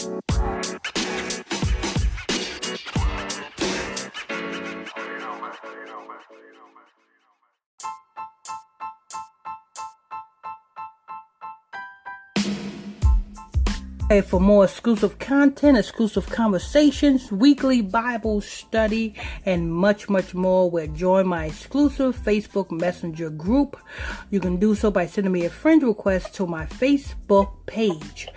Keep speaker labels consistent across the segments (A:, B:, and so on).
A: Hey, for more exclusive content, exclusive conversations, weekly Bible study, and much, much more, where join my exclusive Facebook Messenger group. You can do so by sending me a friend request to my Facebook page,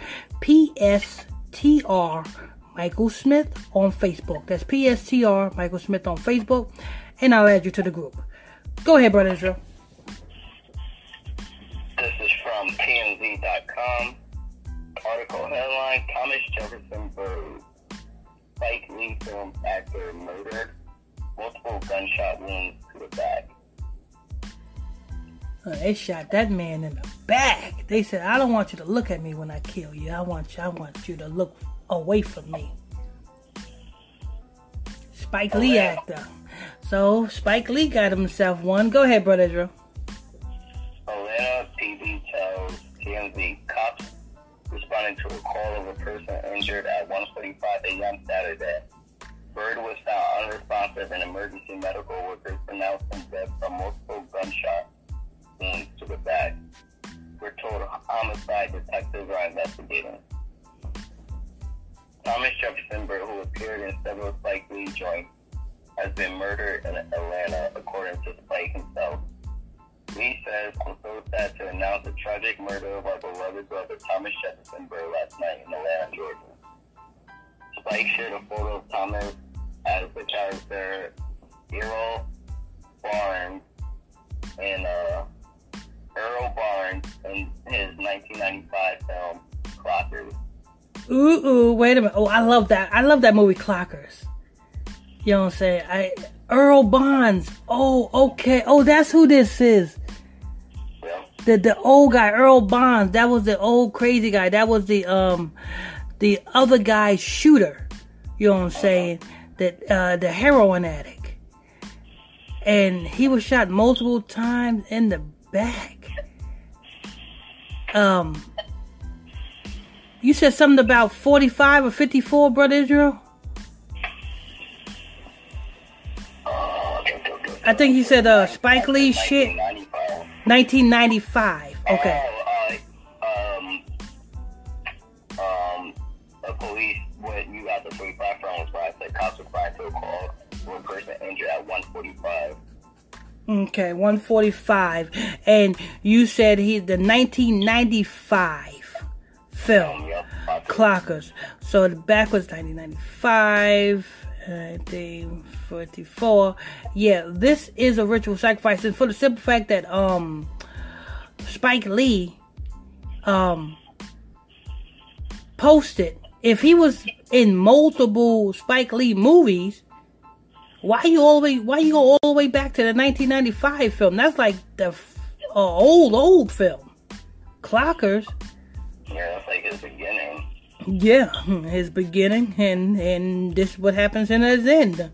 A: PSTR Michael Smith on Facebook. That's PSTR Michael Smith on Facebook, and I'll add you to the group. Go ahead, brother Israel.
B: This is from TMZ.com. Article headline Thomas Jefferson Byrd. Spike Lee film actor murdered. Multiple gunshot wounds to the back.
A: Uh, they shot that man in the back. They said, "I don't want you to look at me when I kill you. I want you. I want you to look away from me." Spike Lee actor. So Spike Lee got himself one. Go ahead, brother Israel.
B: Atlanta PD tells TMZ cops responding to a call of a person injured at 1:45 a.m. Saturday. Byrd was found unresponsive and emergency medical workers pronounced him dead from multiple gunshot wounds to the back. We're told homicide detectives are investigating. Thomas Jefferson Byrd, who appeared in several Spike Lee joints, has been murdered in Atlanta, according to Spike himself. Lee says, I'm so sad to announce the tragic murder of our beloved brother Thomas Jefferson Byrd last night in Atlanta, Georgia. Spike shared a photo of Thomas as the character Earl Barnes in uh, Earl Barnes in his 1995 film Clockers.
A: Ooh, ooh, wait a minute. Oh, I love that. I love that movie Clockers. You know what I'm saying? I Earl Bonds. Oh, okay. Oh, that's who this is. The the old guy, Earl Bonds. That was the old crazy guy. That was the um the other guy's shooter. You know what I'm saying? That uh the heroin addict. And he was shot multiple times in the back. Um you said something about 45 or 54, brother Israel? I think you said uh, Spike Lee shit. 1995. Okay.
B: Police, what you got the 45 from was where said cops required to a call for a person injured at 145.
A: Okay, 145. And you said he the 1995 film,
B: Yep.
A: Clockers. So the back was 1995. I think 44. Yeah, this is a ritual sacrifice, and for the simple fact that um Spike Lee um posted if he was in multiple Spike Lee movies, why you all the way why you go all the way back to the 1995 film? That's like the old old film. Clockers.
B: Yeah, that's like his beginning.
A: Yeah, his beginning and and this is what happens in his end.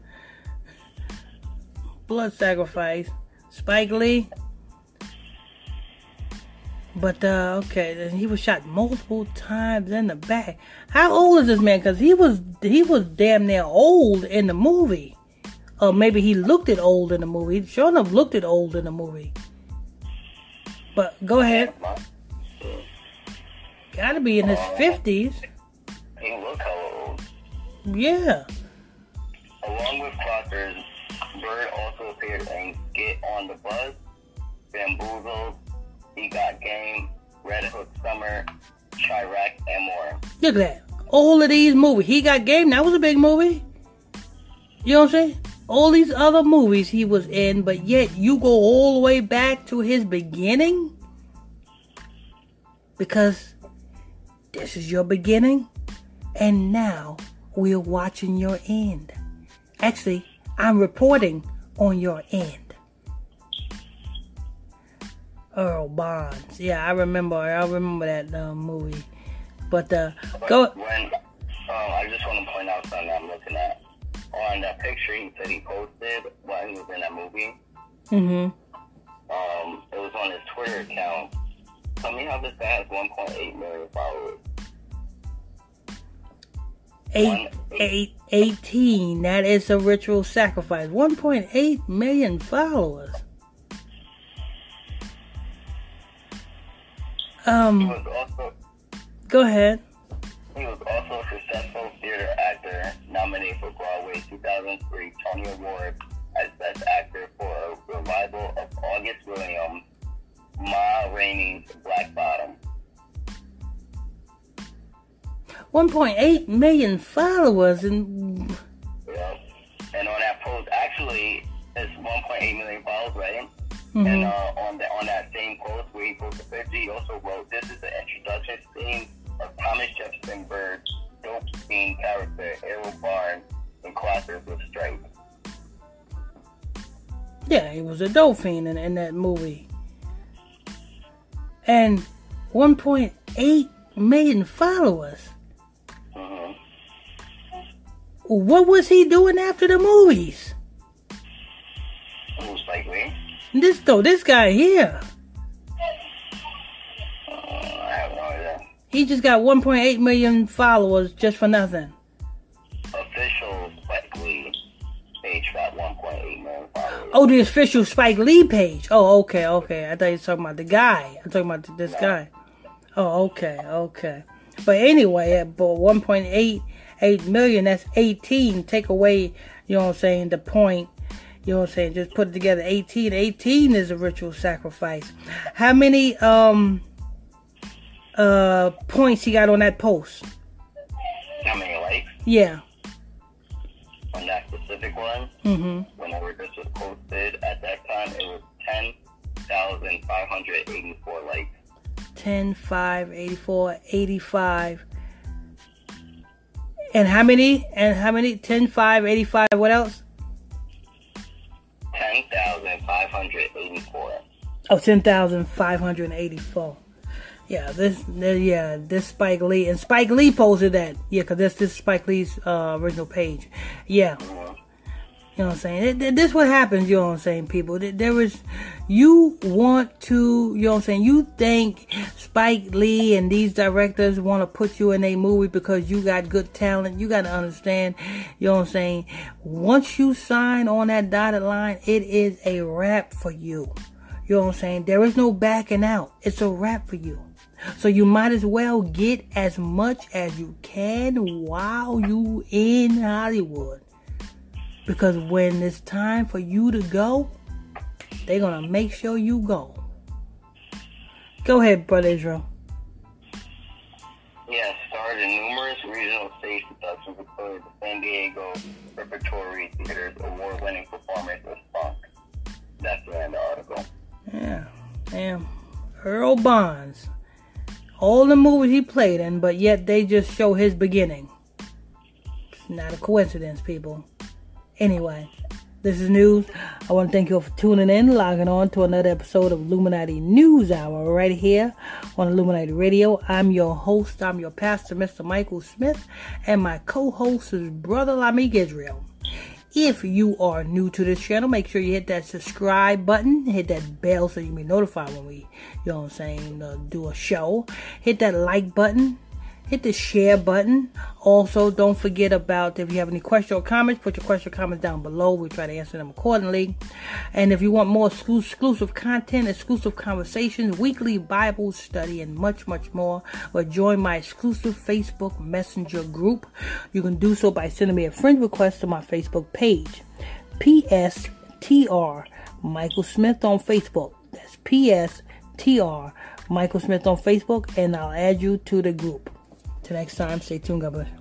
A: Blood sacrifice. Spike Lee. But uh okay, then he was shot multiple times in the back. How old is this man? Cause he was he was damn near old in the movie. Or maybe he looked it old in the movie. He sure enough looked it old in the movie. But go ahead. Gotta be in his fifties.
B: He looked hella old.
A: Yeah.
B: Along with Clockers, Byrd also appeared in Get on the Bus, Bamboozled, He Got Game, Red Hook Summer, Chi-Raq, and more.
A: Look at that. All of these movies. He got game. That was a big movie. You know what I'm saying? All these other movies he was in, but yet you go all the way back to his beginning? Because this is your beginning, and now we're watching your end. Actually, I'm reporting on your end. Earl Bonds. Yeah, I remember. I remember that uh, movie. But uh, go.
B: When, um, I just want to On that picture he said he posted while he was in that movie,
A: Mm-hmm.
B: um, it was on his Twitter account. Tell me how this guy has 1.8 million followers.
A: Eight, eight, 18. That is a ritual sacrifice. 1.8 million followers. Um,
B: also,
A: go ahead.
B: Successful theater actor, nominated for Broadway 2003 Tony Award as Best Actor for a revival of August Williams' Ma Rainey's Black Bottom.
A: 1.8 million followers and
B: yeah. and on that post actually it's 1.8 million followers right
A: mm-hmm.
B: and uh, on the on that same post where he posted the picture he also wrote this is the introduction scene of Thomas Jefferson Byrd's dope scene character Errol Barnes in Clockers of Stripes
A: yeah he was a dope fiend in, in that movie and 1.8 million followers mm-hmm. what was he doing after the movies?
B: Most likely.
A: This though, this guy here. He just got 1.8 million followers just for nothing.
B: Official Spike Lee page got 1.8 million followers.
A: Oh, the official Spike Lee page. Oh, okay, okay. I thought you were talking about the guy. I'm talking about this no. guy. Oh, okay, okay. But anyway, but 1.8 8 million, that's 18. Take away, you know what I'm saying, the point. You know what I'm saying? Just put it together. 18. 18 is a ritual sacrifice. How many um uh points he got on that post?
B: How many likes?
A: Yeah.
B: On that specific one?
A: Mm-hmm.
B: Whenever this was posted, at that time it was 10,584 likes.
A: 10, 5, 84, 85. And how many? And how many? 10, 5, 85, what else?
B: 10,584.
A: Oh, 10,584. Yeah, this, yeah, this Spike Lee. And Spike Lee posted that. Yeah, because this, this Spike Lee's uh, original page. Yeah. You know what I'm saying? This what happens, you know what I'm saying, people. There is, you want to, you know what I'm saying, you think Spike Lee and these directors want to put you in a movie because you got good talent. You got to understand, you know what I'm saying, once you sign on that dotted line, it is a wrap for you. You know what I'm saying? There is no backing out. It's a wrap for you. So you might as well get as much as you can while you in Hollywood. Because when it's time for you to go, they're going to make sure you go. Go ahead, Brother Israel.
B: Yes, starred in numerous regional stage productions, including the San Diego Repertory Theater's award-winning performance of Funk. That's the end of the article.
A: Yeah, damn. Earl Bonds. All the movies he played in, but yet they just show his beginning. It's not a coincidence, people. Anyway, this is news. I want to thank you all for tuning in, logging on to another episode of Illuminati News Hour right here on Illuminati Radio. I'm your host, I'm your pastor, Mr. Michael Smith, and my co-host is Brother Lamik Israel. If you are new to this channel, make sure you hit that subscribe button, hit that bell so you can be notified when we, you know what I'm saying, uh, do a show. Hit that like button, hit the share button. Also, don't forget about if you have any questions or comments, put your question or comments down below. We'll try to answer them accordingly. And if you want more exclusive content, exclusive conversations, weekly Bible study, and much, much more, or join my exclusive Facebook Messenger group, you can do so by sending me a friend request to my Facebook page. PSTR Michael Smith on Facebook. That's PSTR Michael Smith on Facebook, and I'll add you to the group. Next time, stay tuned. God bless.